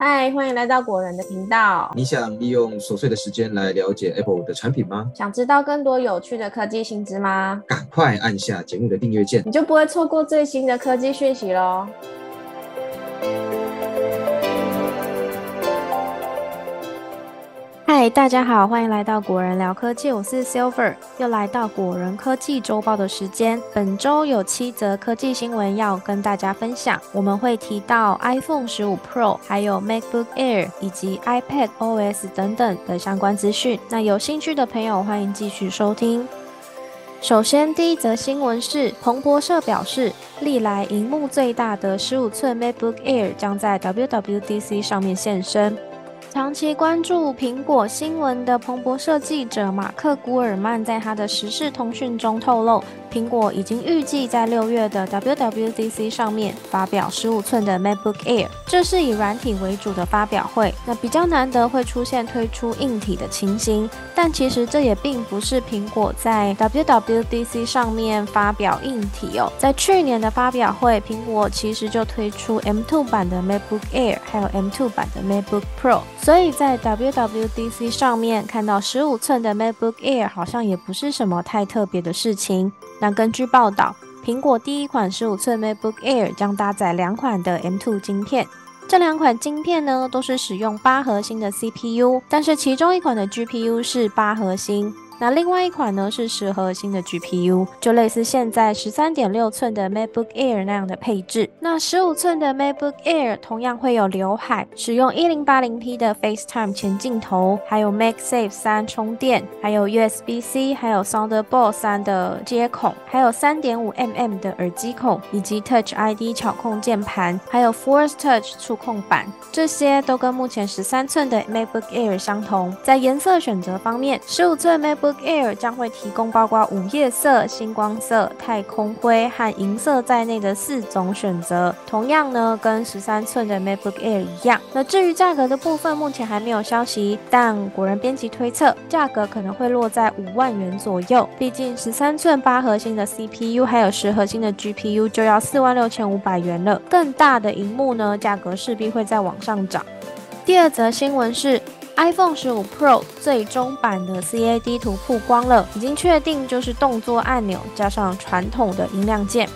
嗨，欢迎来到果仁的频道。你想利用琐碎的时间来了解 Apple 的产品吗？想知道更多有趣的科技新知吗？赶快按下节目的订阅键，你就不会错过最新的科技讯息喽。嗨，大家好，欢迎来到果仁聊科技，我是 Silver，又来到果仁科技周报的时间。本周有七则科技新闻要跟大家分享，我们会提到 iPhone 十五 Pro，还有 MacBook Air 以及 iPad OS 等等的相关资讯。那有兴趣的朋友，欢迎继续收听。首先，第一则新闻是彭博社表示，历来荧幕最大的十五寸 MacBook Air 将在 WWDC 上面现身。长期关注苹果新闻的彭博社记者马克·古尔曼在他的时事通讯中透露，苹果已经预计在六月的 WWDC 上面发表十五寸的 MacBook Air。这是以软体为主的发表会，那比较难得会出现推出硬体的情形。但其实这也并不是苹果在 WWDC 上面发表硬体哦。在去年的发表会，苹果其实就推出 M2 版的 MacBook Air，还有 M2 版的 MacBook Pro。所以在 WWDC 上面看到十五寸的 MacBook Air 好像也不是什么太特别的事情。那根据报道，苹果第一款十五寸 MacBook Air 将搭载两款的 M2 晶片，这两款晶片呢都是使用八核心的 CPU，但是其中一款的 GPU 是八核心。那另外一款呢是十核心的 GPU，就类似现在十三点六寸的 MacBook Air 那样的配置。那十五寸的 MacBook Air 同样会有刘海，使用一零八零 P 的 FaceTime 前镜头，还有 MagSafe 三充电，还有 USB-C，还有 Thunderbolt 三的接口，还有三点五 mm 的耳机孔，以及 Touch ID 巧控键盘，还有 Force Touch 触控板，这些都跟目前十三寸的 MacBook Air 相同。在颜色选择方面，十五寸 MacBook Air 将会提供包括午夜色、星光色、太空灰和银色在内的四种选择。同样呢，跟十三寸的 MacBook Air 一样。那至于价格的部分，目前还没有消息，但果仁编辑推测，价格可能会落在五万元左右。毕竟十三寸八核心的 CPU 还有十核心的 GPU 就要四万六千五百元了。更大的荧幕呢，价格势必会再往上涨。第二则新闻是。iPhone 十五 Pro 最终版的 CAD 图曝光了，已经确定就是动作按钮加上传统的音量键。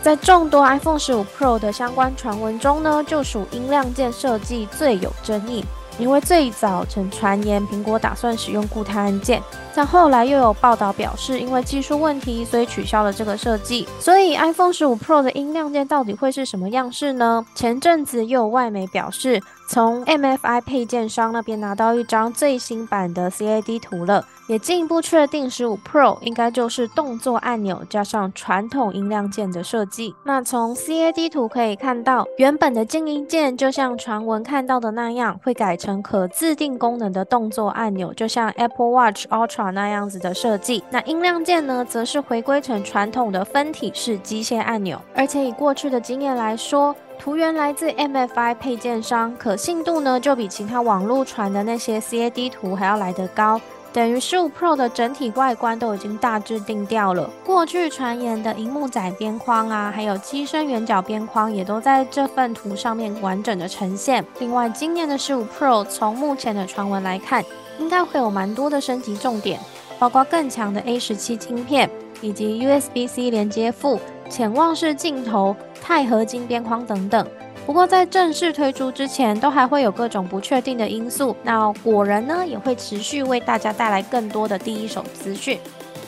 在众多 iPhone 十五 Pro 的相关传闻中呢，就属音量键设计最有争议，因为最早曾传言苹果打算使用固态按键，但后来又有报道表示因为技术问题，所以取消了这个设计。所以 iPhone 十五 Pro 的音量键到底会是什么样式呢？前阵子又有外媒表示。从 MFI 配件商那边拿到一张最新版的 CAD 图了，也进一步确定十五 Pro 应该就是动作按钮加上传统音量键的设计。那从 CAD 图可以看到，原本的静音键就像传闻看到的那样，会改成可自定功能的动作按钮，就像 Apple Watch Ultra 那样子的设计。那音量键呢，则是回归成传统的分体式机械按钮。而且以过去的经验来说，图源来自 MFI 配件商，可信度呢就比其他网络传的那些 CAD 图还要来得高。等于十五 Pro 的整体外观都已经大致定调了。过去传言的荧幕窄边框啊，还有机身圆角边框，也都在这份图上面完整的呈现。另外，今年的十五 Pro 从目前的传闻来看，应该会有蛮多的升级重点，包括更强的 A 十七芯片，以及 USB-C 连接副。潜望式镜头、钛合金边框等等。不过在正式推出之前，都还会有各种不确定的因素。那果仁呢，也会持续为大家带来更多的第一手资讯。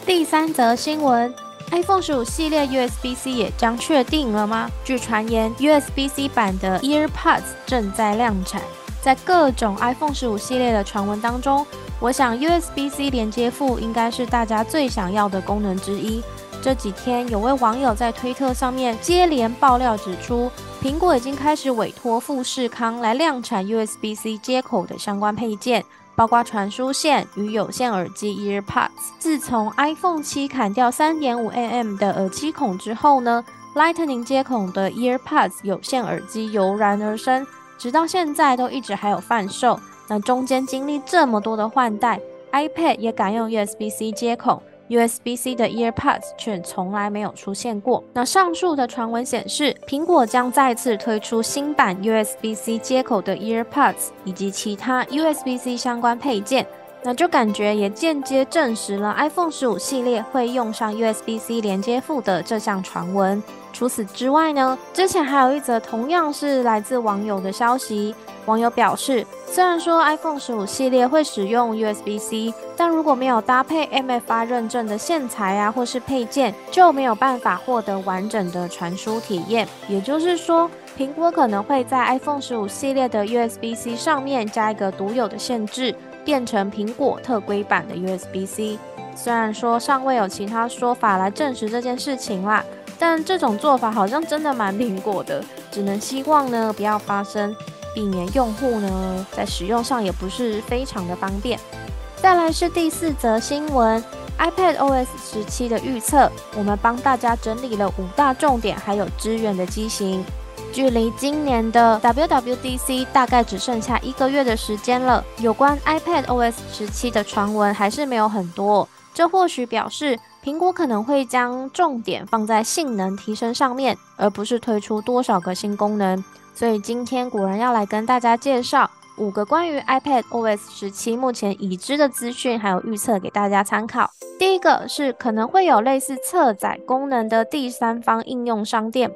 第三则新闻：iPhone 十五系列 USB-C 也将确定了吗？据传言，USB-C 版的 EarPods 正在量产。在各种 iPhone 十五系列的传闻当中，我想 USB-C 连接副应该是大家最想要的功能之一。这几天，有位网友在推特上面接连爆料指出，苹果已经开始委托富士康来量产 USB-C 接口的相关配件，包括传输线与有线耳机 EarPods。自从 iPhone 七砍掉3.5 mm 的耳机孔之后呢，Lightning 接口的 EarPods 有线耳机油然而生，直到现在都一直还有贩售。那中间经历这么多的换代，iPad 也改用 USB-C 接口。USB-C 的 EarPods 却从来没有出现过。那上述的传闻显示，苹果将再次推出新版 USB-C 接口的 EarPods 以及其他 USB-C 相关配件。那就感觉也间接证实了 iPhone 十五系列会用上 USB-C 连接副的这项传闻。除此之外呢，之前还有一则同样是来自网友的消息。网友表示，虽然说 iPhone 十五系列会使用 USB-C，但如果没有搭配 MFI 认证的线材啊，或是配件，就没有办法获得完整的传输体验。也就是说，苹果可能会在 iPhone 十五系列的 USB-C 上面加一个独有的限制。变成苹果特规版的 USB-C，虽然说尚未有其他说法来证实这件事情啦，但这种做法好像真的蛮苹果的，只能希望呢不要发生，避免用户呢在使用上也不是非常的方便。再来是第四则新闻，iPad OS 十七的预测，我们帮大家整理了五大重点，还有支援的机型。距离今年的 WWDC 大概只剩下一个月的时间了，有关 iPad OS 十七的传闻还是没有很多。这或许表示苹果可能会将重点放在性能提升上面，而不是推出多少个新功能。所以今天果然要来跟大家介绍五个关于 iPad OS 十七目前已知的资讯，还有预测给大家参考。第一个是可能会有类似侧载功能的第三方应用商店。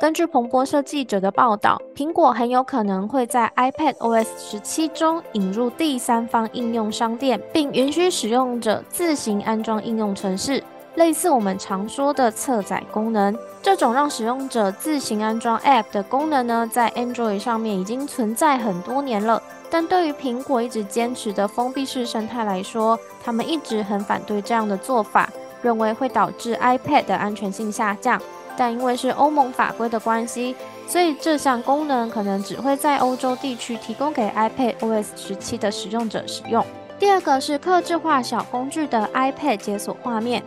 根据彭博社记者的报道，苹果很有可能会在 iPad OS 十七中引入第三方应用商店，并允许使用者自行安装应用程式，类似我们常说的侧载功能。这种让使用者自行安装 App 的功能呢，在 Android 上面已经存在很多年了。但对于苹果一直坚持的封闭式生态来说，他们一直很反对这样的做法，认为会导致 iPad 的安全性下降。但因为是欧盟法规的关系，所以这项功能可能只会在欧洲地区提供给 iPad OS 十七的使用者使用。第二个是客制化小工具的 iPad 解锁画面。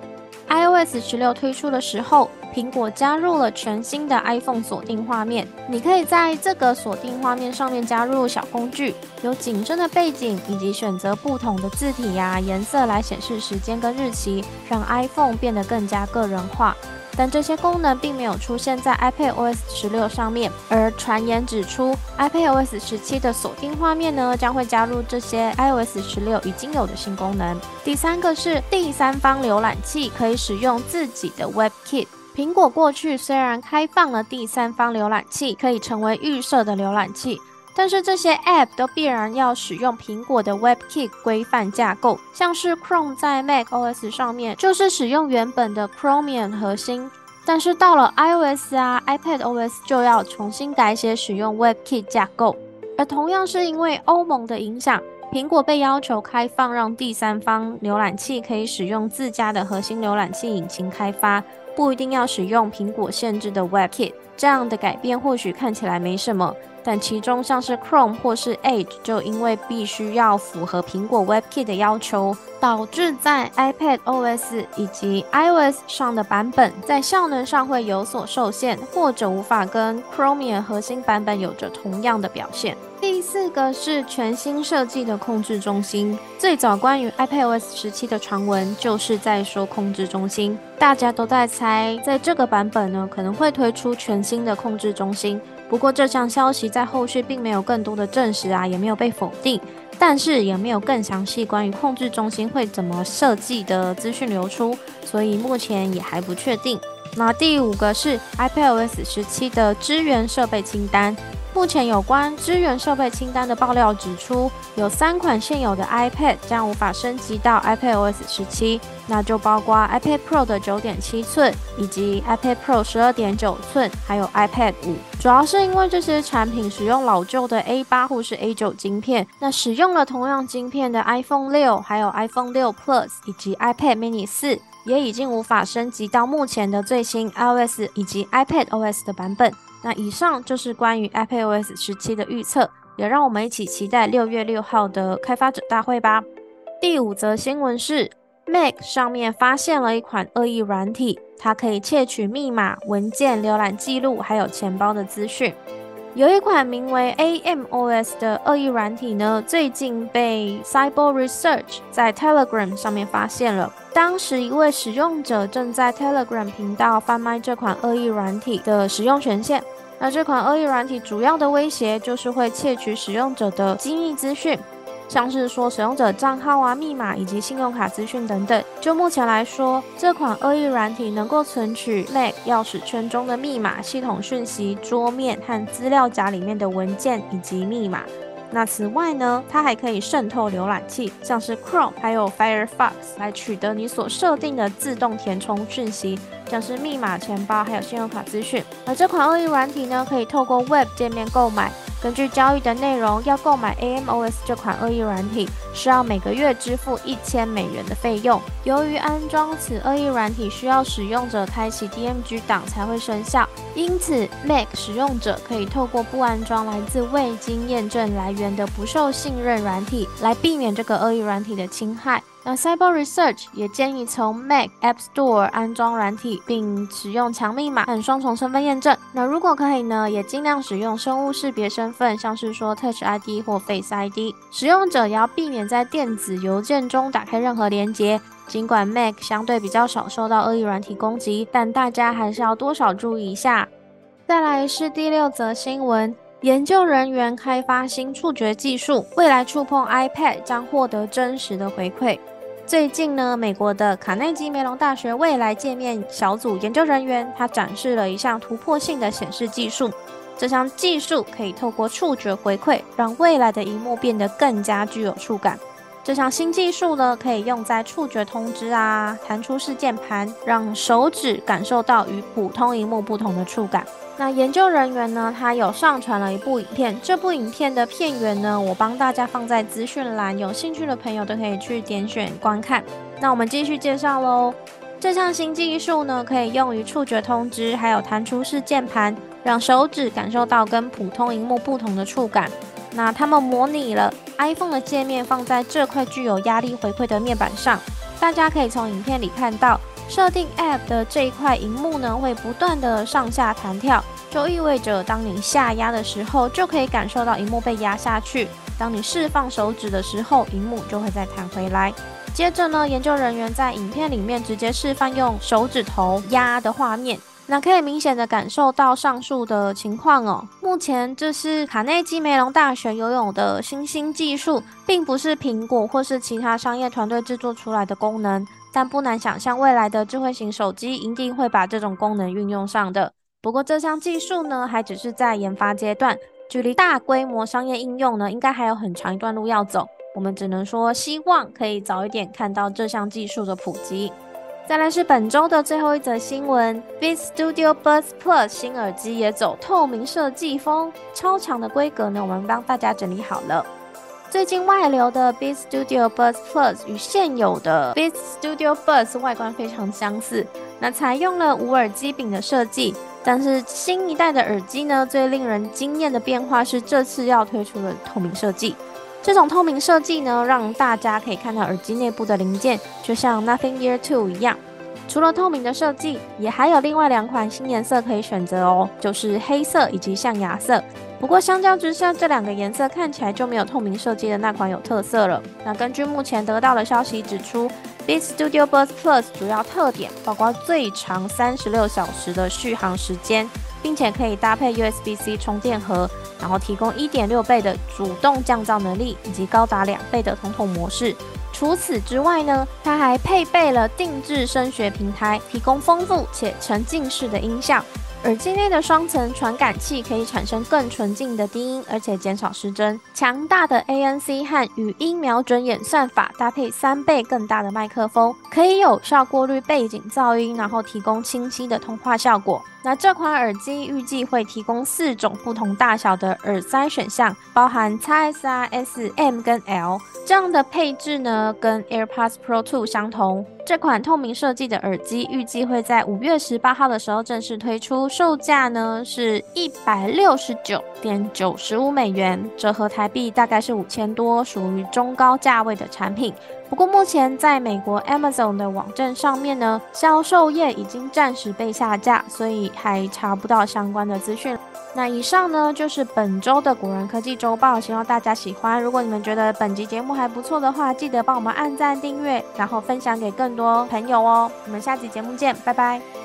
iOS 十六推出的时候，苹果加入了全新的 iPhone 锁定画面。你可以在这个锁定画面上面加入小工具，有景深的背景，以及选择不同的字体呀、颜色来显示时间跟日期，让 iPhone 变得更加个人化。但这些功能并没有出现在 iPad OS 十六上面，而传言指出，iPad OS 十七的锁定画面呢将会加入这些 iOS 十六已经有的新功能。第三个是第三方浏览器可以使用自己的 WebKit。苹果过去虽然开放了第三方浏览器可以成为预设的浏览器。但是这些 App 都必然要使用苹果的 WebKit 规范架构，像是 Chrome 在 Mac OS 上面就是使用原本的 Chromium 核心，但是到了 iOS 啊 iPad OS 就要重新改写使用 WebKit 架构。而同样是因为欧盟的影响，苹果被要求开放让第三方浏览器可以使用自家的核心浏览器引擎开发，不一定要使用苹果限制的 WebKit。这样的改变或许看起来没什么。但其中像是 Chrome 或是 Edge，就因为必须要符合苹果 WebKit 的要求，导致在 iPad OS 以及 iOS 上的版本在效能上会有所受限，或者无法跟 Chromium 核心版本有着同样的表现。第四个是全新设计的控制中心。最早关于 iPadOS 十七的传闻，就是在说控制中心，大家都在猜，在这个版本呢，可能会推出全新的控制中心。不过这项消息在后续并没有更多的证实啊，也没有被否定，但是也没有更详细关于控制中心会怎么设计的资讯流出，所以目前也还不确定。那第五个是 iPadOS 十七的支援设备清单。目前有关支援设备清单的爆料指出，有三款现有的 iPad 将无法升级到 iPadOS 十七，那就包括 iPad Pro 的九点七寸，以及 iPad Pro 十二点九寸，还有 iPad 五。主要是因为这些产品使用老旧的 A 八或是 A 九晶片，那使用了同样晶片的 iPhone 六，还有 iPhone 六 Plus 以及 iPad Mini 四，也已经无法升级到目前的最新 iOS 以及 iPadOS 的版本。那以上就是关于 iPadOS 十七的预测，也让我们一起期待六月六号的开发者大会吧。第五则新闻是，Mac 上面发现了一款恶意软体，它可以窃取密码、文件、浏览记录还有钱包的资讯。有一款名为 AMOS 的恶意软体呢，最近被 Cyber Research 在 Telegram 上面发现了。当时一位使用者正在 Telegram 频道贩卖这款恶意软体的使用权限。那这款恶意软体主要的威胁就是会窃取使用者的机密资讯。像是说使用者账号啊、密码以及信用卡资讯等等。就目前来说，这款恶意软体能够存取 Mac 钥匙圈中的密码、系统讯息、桌面和资料夹里面的文件以及密码。那此外呢，它还可以渗透浏览器，像是 Chrome 还有 Firefox 来取得你所设定的自动填充讯息。像是密码、钱包还有信用卡资讯，而这款恶意软体呢，可以透过 Web 界面购买。根据交易的内容，要购买 AMOS 这款恶意软体，需要每个月支付一千美元的费用。由于安装此恶意软体需要使用者开启 DMG 档才会生效，因此 Mac 使用者可以透过不安装来自未经验证来源的不受信任软体，来避免这个恶意软体的侵害。那 Cyber Research 也建议从 Mac App Store 安装软体，并使用强密码和双重身份验证。那如果可以呢，也尽量使用生物识别身份，像是说 Touch ID 或 Face ID。使用者也要避免在电子邮件中打开任何连接。尽管 Mac 相对比较少受到恶意软体攻击，但大家还是要多少注意一下。再来是第六则新闻。研究人员开发新触觉技术，未来触碰 iPad 将获得真实的回馈。最近呢，美国的卡内基梅隆大学未来界面小组研究人员，他展示了一项突破性的显示技术。这项技术可以透过触觉回馈，让未来的荧幕变得更加具有触感。这项新技术呢，可以用在触觉通知啊、弹出式键盘，让手指感受到与普通荧幕不同的触感。那研究人员呢？他有上传了一部影片，这部影片的片源呢，我帮大家放在资讯栏，有兴趣的朋友都可以去点选观看。那我们继续介绍喽。这项新技术呢，可以用于触觉通知，还有弹出式键盘，让手指感受到跟普通荧幕不同的触感。那他们模拟了 iPhone 的界面放在这块具有压力回馈的面板上，大家可以从影片里看到。设定 App 的这一块荧幕呢，会不断的上下弹跳，就意味着当你下压的时候，就可以感受到荧幕被压下去；当你释放手指的时候，荧幕就会再弹回来。接着呢，研究人员在影片里面直接示范用手指头压的画面，那可以明显的感受到上述的情况哦。目前这是卡内基梅隆大学拥有的新兴技术，并不是苹果或是其他商业团队制作出来的功能。但不难想象，未来的智慧型手机一定会把这种功能运用上的。不过，这项技术呢，还只是在研发阶段，距离大规模商业应用呢，应该还有很长一段路要走。我们只能说，希望可以早一点看到这项技术的普及。再来是本周的最后一则新闻：Beat Studio Buds Plus 新耳机也走透明设计风，超长的规格呢，我们帮大家整理好了。最近外流的 Beats Studio Buds Plus 与现有的 Beats Studio Buds 外观非常相似，那采用了无耳机柄的设计。但是新一代的耳机呢，最令人惊艳的变化是这次要推出的透明设计。这种透明设计呢，让大家可以看到耳机内部的零件，就像 Nothing Year Two 一样。除了透明的设计，也还有另外两款新颜色可以选择哦，就是黑色以及象牙色。不过相较之下，这两个颜色看起来就没有透明设计的那款有特色了。那根据目前得到的消息指出，Beats Studio Buds Plus 主要特点包括最长三十六小时的续航时间，并且可以搭配 USB-C 充电盒，然后提供一点六倍的主动降噪能力，以及高达两倍的通透模式。除此之外呢，它还配备了定制声学平台，提供丰富且沉浸式的音效。耳机内的双层传感器可以产生更纯净的低音，而且减少失真。强大的 ANC 和语音瞄准演算法搭配三倍更大的麦克风，可以有效过滤背景噪音，然后提供清晰的通话效果。那这款耳机预计会提供四种不同大小的耳塞选项，包含 XS、S、M 跟 L。这样的配置呢，跟 AirPods Pro 2相同。这款透明设计的耳机预计会在五月十八号的时候正式推出，售价呢是一百六十九点九十五美元，折合台币大概是五千多，属于中高价位的产品。不过目前在美国 Amazon 的网站上面呢，销售页已经暂时被下架，所以还查不到相关的资讯。那以上呢就是本周的古人科技周报，希望大家喜欢。如果你们觉得本集节目还不错的话，记得帮我们按赞、订阅，然后分享给更多朋友哦。我们下集节目见，拜拜。